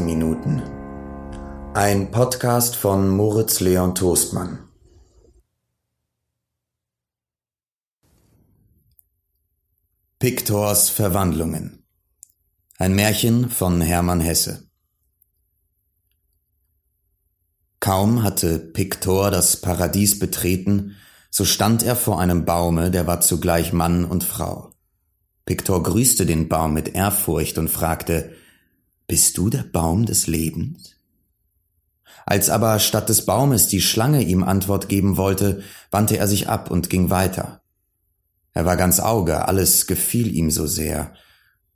Minuten. Ein Podcast von Moritz Leon Toastmann. Piktors Verwandlungen. Ein Märchen von Hermann Hesse. Kaum hatte Piktor das Paradies betreten, so stand er vor einem Baume, der war zugleich Mann und Frau. Piktor grüßte den Baum mit Ehrfurcht und fragte, Bist du der Baum des Lebens? Als aber statt des Baumes die Schlange ihm Antwort geben wollte, wandte er sich ab und ging weiter. Er war ganz Auge, alles gefiel ihm so sehr.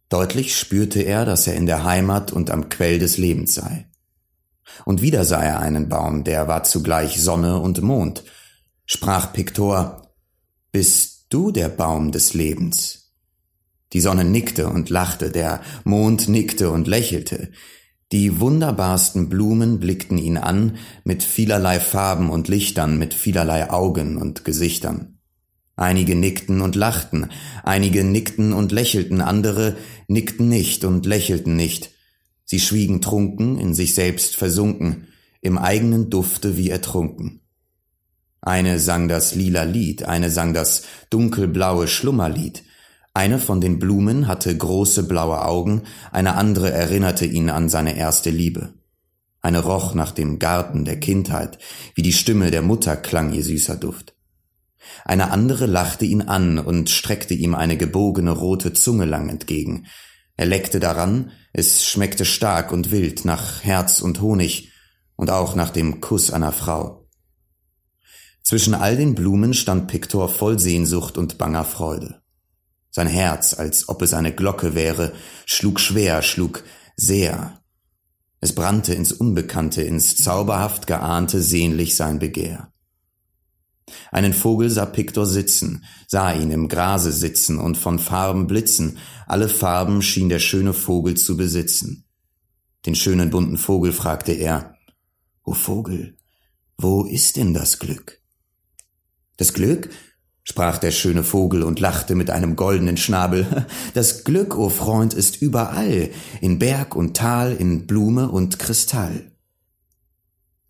Deutlich spürte er, dass er in der Heimat und am Quell des Lebens sei. Und wieder sah er einen Baum, der war zugleich Sonne und Mond. Sprach Piktor, Bist du der Baum des Lebens? Die Sonne nickte und lachte, der Mond nickte und lächelte. Die wunderbarsten Blumen blickten ihn an, mit vielerlei Farben und Lichtern, mit vielerlei Augen und Gesichtern. Einige nickten und lachten, einige nickten und lächelten, andere nickten nicht und lächelten nicht. Sie schwiegen trunken, in sich selbst versunken, im eigenen Dufte wie ertrunken. Eine sang das lila Lied, eine sang das dunkelblaue Schlummerlied, eine von den Blumen hatte große blaue Augen, eine andere erinnerte ihn an seine erste Liebe. Eine roch nach dem Garten der Kindheit, wie die Stimme der Mutter klang ihr süßer Duft. Eine andere lachte ihn an und streckte ihm eine gebogene rote Zunge lang entgegen. Er leckte daran, es schmeckte stark und wild nach Herz und Honig und auch nach dem Kuss einer Frau. Zwischen all den Blumen stand Piktor voll Sehnsucht und banger Freude. Sein Herz, als ob es eine Glocke wäre, schlug schwer, schlug sehr. Es brannte ins Unbekannte, ins zauberhaft geahnte sehnlich sein Begehr. Einen Vogel sah Piktor sitzen, sah ihn im Grase sitzen und von Farben blitzen, alle Farben schien der schöne Vogel zu besitzen. Den schönen bunten Vogel fragte er, O Vogel, wo ist denn das Glück? Das Glück? Sprach der schöne Vogel und lachte mit einem goldenen Schnabel. Das Glück, o oh Freund, ist überall, in Berg und Tal, in Blume und Kristall.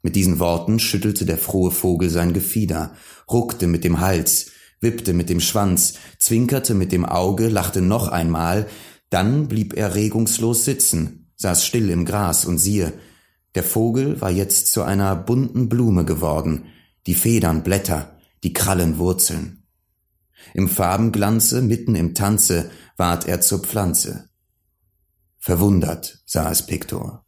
Mit diesen Worten schüttelte der frohe Vogel sein Gefieder, ruckte mit dem Hals, wippte mit dem Schwanz, zwinkerte mit dem Auge, lachte noch einmal, dann blieb er regungslos sitzen, saß still im Gras und siehe, der Vogel war jetzt zu einer bunten Blume geworden, die Federn Blätter, die Krallen Wurzeln. Im Farbenglanze, mitten im Tanze, ward er zur Pflanze. Verwundert sah es Piktor.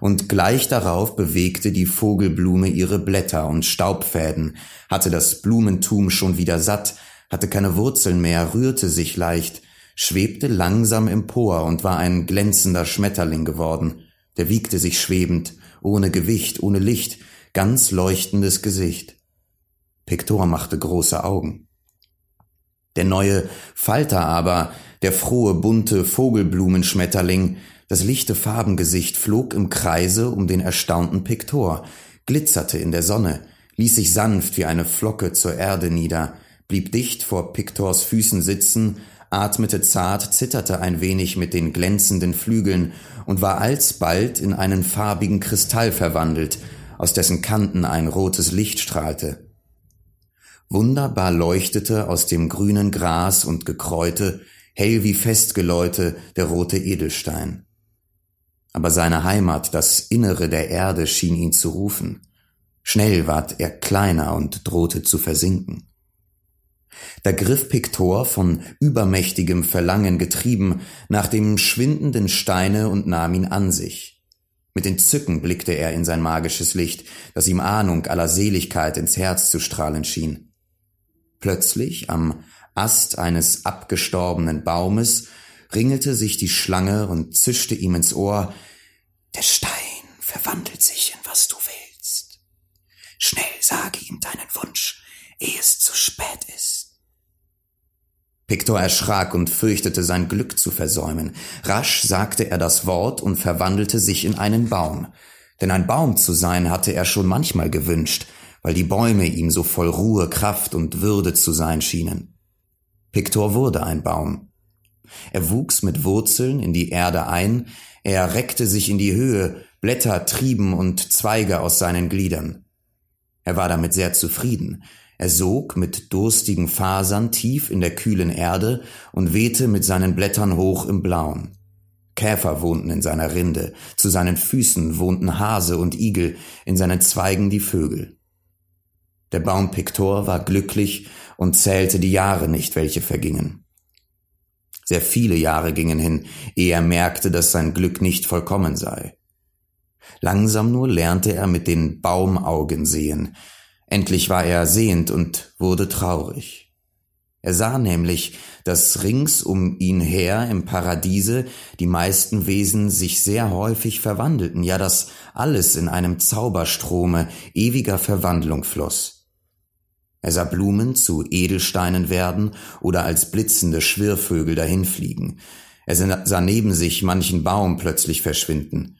Und gleich darauf bewegte die Vogelblume ihre Blätter und Staubfäden, hatte das Blumentum schon wieder satt, hatte keine Wurzeln mehr, rührte sich leicht, schwebte langsam empor und war ein glänzender Schmetterling geworden, der wiegte sich schwebend, ohne Gewicht, ohne Licht, ganz leuchtendes Gesicht. Pektor machte große Augen. Der neue Falter aber, der frohe, bunte Vogelblumenschmetterling, das lichte Farbengesicht flog im Kreise um den erstaunten Pektor, glitzerte in der Sonne, ließ sich sanft wie eine Flocke zur Erde nieder, blieb dicht vor Piktors Füßen sitzen, atmete zart, zitterte ein wenig mit den glänzenden Flügeln und war alsbald in einen farbigen Kristall verwandelt, aus dessen Kanten ein rotes Licht strahlte. Wunderbar leuchtete aus dem grünen Gras und Gekräute, hell wie Festgeläute, der rote Edelstein. Aber seine Heimat, das Innere der Erde, schien ihn zu rufen. Schnell ward er kleiner und drohte zu versinken. Da griff Piktor von übermächtigem Verlangen getrieben nach dem schwindenden Steine und nahm ihn an sich. Mit Entzücken blickte er in sein magisches Licht, das ihm Ahnung aller Seligkeit ins Herz zu strahlen schien. Plötzlich am Ast eines abgestorbenen Baumes ringelte sich die Schlange und zischte ihm ins Ohr Der Stein verwandelt sich in was du willst. Schnell sage ihm deinen Wunsch, ehe es zu spät ist. Piktor erschrak und fürchtete sein Glück zu versäumen. Rasch sagte er das Wort und verwandelte sich in einen Baum. Denn ein Baum zu sein hatte er schon manchmal gewünscht, weil die Bäume ihm so voll Ruhe, Kraft und Würde zu sein schienen. Piktor wurde ein Baum. Er wuchs mit Wurzeln in die Erde ein, er reckte sich in die Höhe, Blätter trieben und Zweige aus seinen Gliedern. Er war damit sehr zufrieden. Er sog mit durstigen Fasern tief in der kühlen Erde und wehte mit seinen Blättern hoch im Blauen. Käfer wohnten in seiner Rinde, zu seinen Füßen wohnten Hase und Igel, in seinen Zweigen die Vögel. Der Baum Pictor war glücklich und zählte die Jahre nicht, welche vergingen. Sehr viele Jahre gingen hin, ehe er merkte, dass sein Glück nicht vollkommen sei. Langsam nur lernte er mit den Baumaugen sehen. Endlich war er sehend und wurde traurig. Er sah nämlich, dass rings um ihn her im Paradiese die meisten Wesen sich sehr häufig verwandelten, ja, dass alles in einem Zauberstrome ewiger Verwandlung floss. Er sah Blumen zu Edelsteinen werden oder als blitzende Schwirrvögel dahinfliegen. Er sah neben sich manchen Baum plötzlich verschwinden.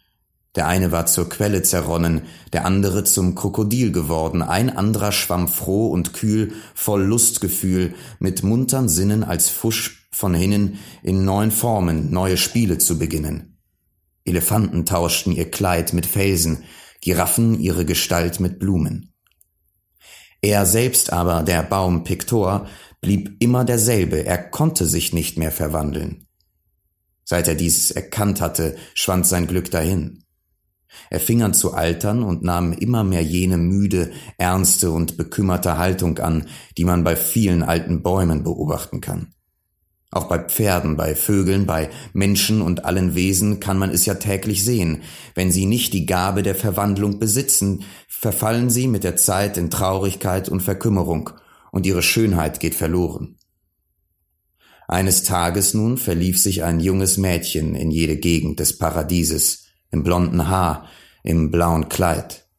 Der eine war zur Quelle zerronnen, der andere zum Krokodil geworden, ein anderer schwamm froh und kühl, voll Lustgefühl, mit muntern Sinnen als Fusch von hinnen in neuen Formen neue Spiele zu beginnen. Elefanten tauschten ihr Kleid mit Felsen, Giraffen ihre Gestalt mit Blumen. Er selbst aber, der Baum Piktor, blieb immer derselbe, er konnte sich nicht mehr verwandeln. Seit er dieses erkannt hatte, schwand sein Glück dahin. Er fing an zu altern und nahm immer mehr jene müde, ernste und bekümmerte Haltung an, die man bei vielen alten Bäumen beobachten kann. Auch bei Pferden, bei Vögeln, bei Menschen und allen Wesen kann man es ja täglich sehen. Wenn sie nicht die Gabe der Verwandlung besitzen, verfallen sie mit der Zeit in Traurigkeit und Verkümmerung, und ihre Schönheit geht verloren. Eines Tages nun verlief sich ein junges Mädchen in jede Gegend des Paradieses, im blonden Haar, im blauen Kleid.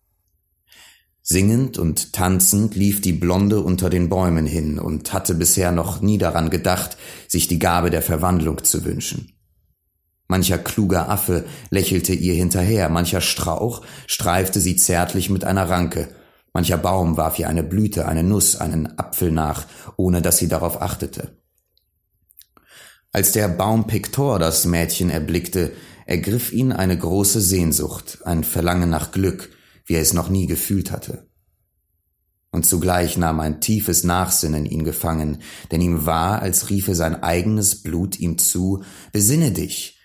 Singend und tanzend lief die Blonde unter den Bäumen hin und hatte bisher noch nie daran gedacht, sich die Gabe der Verwandlung zu wünschen. Mancher kluger Affe lächelte ihr hinterher, mancher Strauch streifte sie zärtlich mit einer Ranke, mancher Baum warf ihr eine Blüte, eine Nuss, einen Apfel nach, ohne dass sie darauf achtete. Als der Baum Pictor das Mädchen erblickte, ergriff ihn eine große Sehnsucht, ein Verlangen nach Glück, wie er es noch nie gefühlt hatte. Und zugleich nahm ein tiefes Nachsinnen ihn gefangen, denn ihm war, als riefe sein eigenes Blut ihm zu, besinne dich,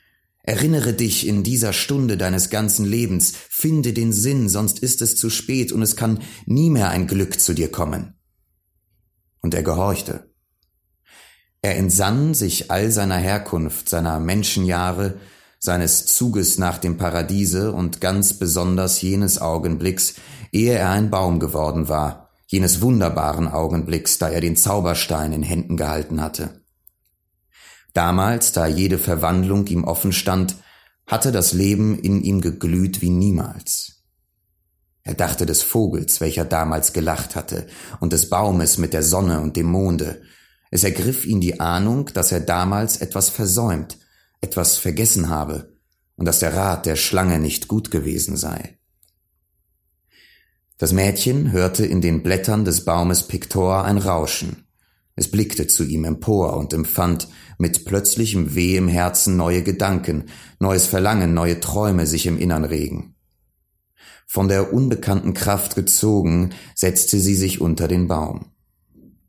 erinnere dich in dieser Stunde deines ganzen Lebens, finde den Sinn, sonst ist es zu spät und es kann nie mehr ein Glück zu dir kommen. Und er gehorchte. Er entsann sich all seiner Herkunft, seiner Menschenjahre, seines Zuges nach dem Paradiese und ganz besonders jenes Augenblicks, ehe er ein Baum geworden war, jenes wunderbaren Augenblicks, da er den Zauberstein in Händen gehalten hatte. Damals, da jede Verwandlung ihm offen stand, hatte das Leben in ihm geglüht wie niemals. Er dachte des Vogels, welcher damals gelacht hatte, und des Baumes mit der Sonne und dem Monde. Es ergriff ihn die Ahnung, dass er damals etwas versäumt, etwas vergessen habe und dass der Rat der Schlange nicht gut gewesen sei. Das Mädchen hörte in den Blättern des Baumes Piktor ein Rauschen. Es blickte zu ihm empor und empfand mit plötzlichem Weh im Herzen neue Gedanken, neues Verlangen, neue Träume sich im Innern regen. Von der unbekannten Kraft gezogen, setzte sie sich unter den Baum.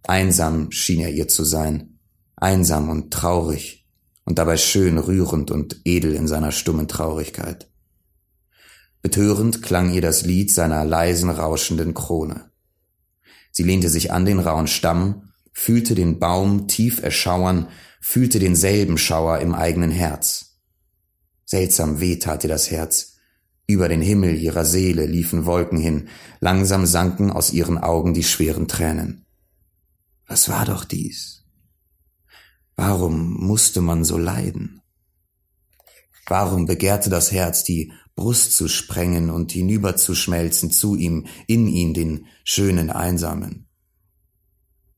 Einsam schien er ihr zu sein, einsam und traurig, und dabei schön rührend und edel in seiner stummen Traurigkeit. Betörend klang ihr das Lied seiner leisen, rauschenden Krone. Sie lehnte sich an den rauen Stamm, fühlte den Baum tief erschauern, fühlte denselben Schauer im eigenen Herz. Seltsam weh tat ihr das Herz. Über den Himmel ihrer Seele liefen Wolken hin, langsam sanken aus ihren Augen die schweren Tränen. Was war doch dies? Warum musste man so leiden? Warum begehrte das Herz, die Brust zu sprengen und hinüberzuschmelzen zu ihm, in ihn, den schönen Einsamen?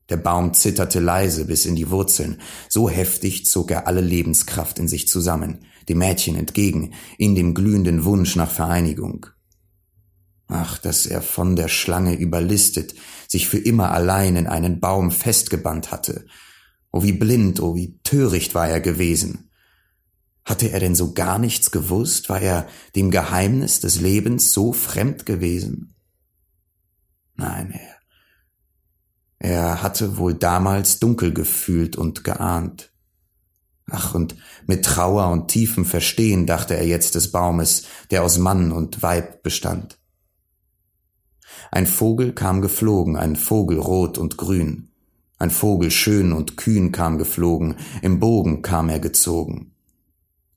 Der Baum zitterte leise bis in die Wurzeln, so heftig zog er alle Lebenskraft in sich zusammen, dem Mädchen entgegen, in dem glühenden Wunsch nach Vereinigung. Ach, dass er von der Schlange überlistet, sich für immer allein in einen Baum festgebannt hatte, Oh, wie blind, oh, wie töricht war er gewesen. Hatte er denn so gar nichts gewusst? War er dem Geheimnis des Lebens so fremd gewesen? Nein, er, er hatte wohl damals dunkel gefühlt und geahnt. Ach, und mit Trauer und tiefem Verstehen dachte er jetzt des Baumes, der aus Mann und Weib bestand. Ein Vogel kam geflogen, ein Vogel rot und grün. Ein Vogel schön und kühn kam geflogen, im Bogen kam er gezogen.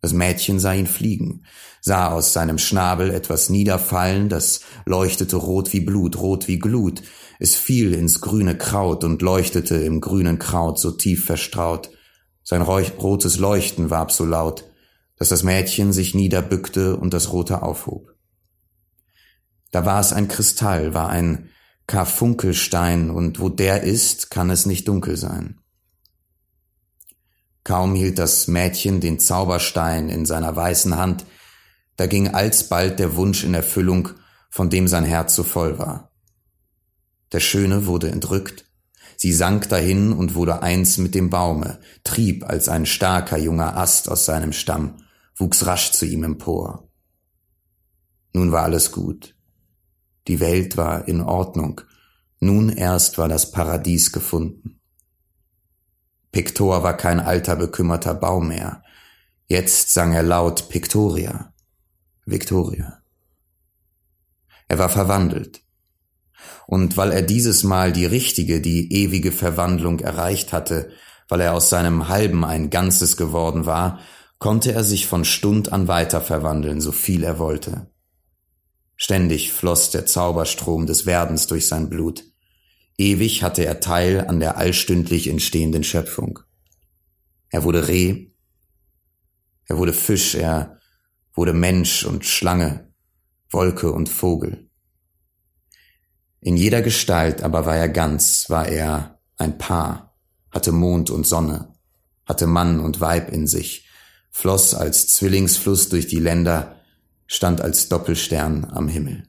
Das Mädchen sah ihn fliegen, sah aus seinem Schnabel etwas niederfallen, das leuchtete rot wie Blut, rot wie Glut. Es fiel ins grüne Kraut und leuchtete im grünen Kraut so tief verstraut. Sein rotes Leuchten warb so laut, dass das Mädchen sich niederbückte und das Rote aufhob. Da war es ein Kristall, war ein Karfunkelstein, und wo der ist, kann es nicht dunkel sein. Kaum hielt das Mädchen den Zauberstein in seiner weißen Hand, da ging alsbald der Wunsch in Erfüllung, von dem sein Herz so voll war. Der Schöne wurde entrückt, sie sank dahin und wurde eins mit dem Baume, trieb als ein starker junger Ast aus seinem Stamm, wuchs rasch zu ihm empor. Nun war alles gut. Die Welt war in Ordnung. Nun erst war das Paradies gefunden. Pictor war kein alter, bekümmerter Baum mehr. Jetzt sang er laut Pictoria, Victoria. Er war verwandelt. Und weil er dieses Mal die richtige, die ewige Verwandlung erreicht hatte, weil er aus seinem Halben ein Ganzes geworden war, konnte er sich von Stund an weiter verwandeln, so viel er wollte. Ständig floss der Zauberstrom des Werdens durch sein Blut. Ewig hatte er Teil an der allstündlich entstehenden Schöpfung. Er wurde Reh, er wurde Fisch, er wurde Mensch und Schlange, Wolke und Vogel. In jeder Gestalt aber war er ganz, war er ein Paar, hatte Mond und Sonne, hatte Mann und Weib in sich, floss als Zwillingsfluss durch die Länder, stand als Doppelstern am Himmel.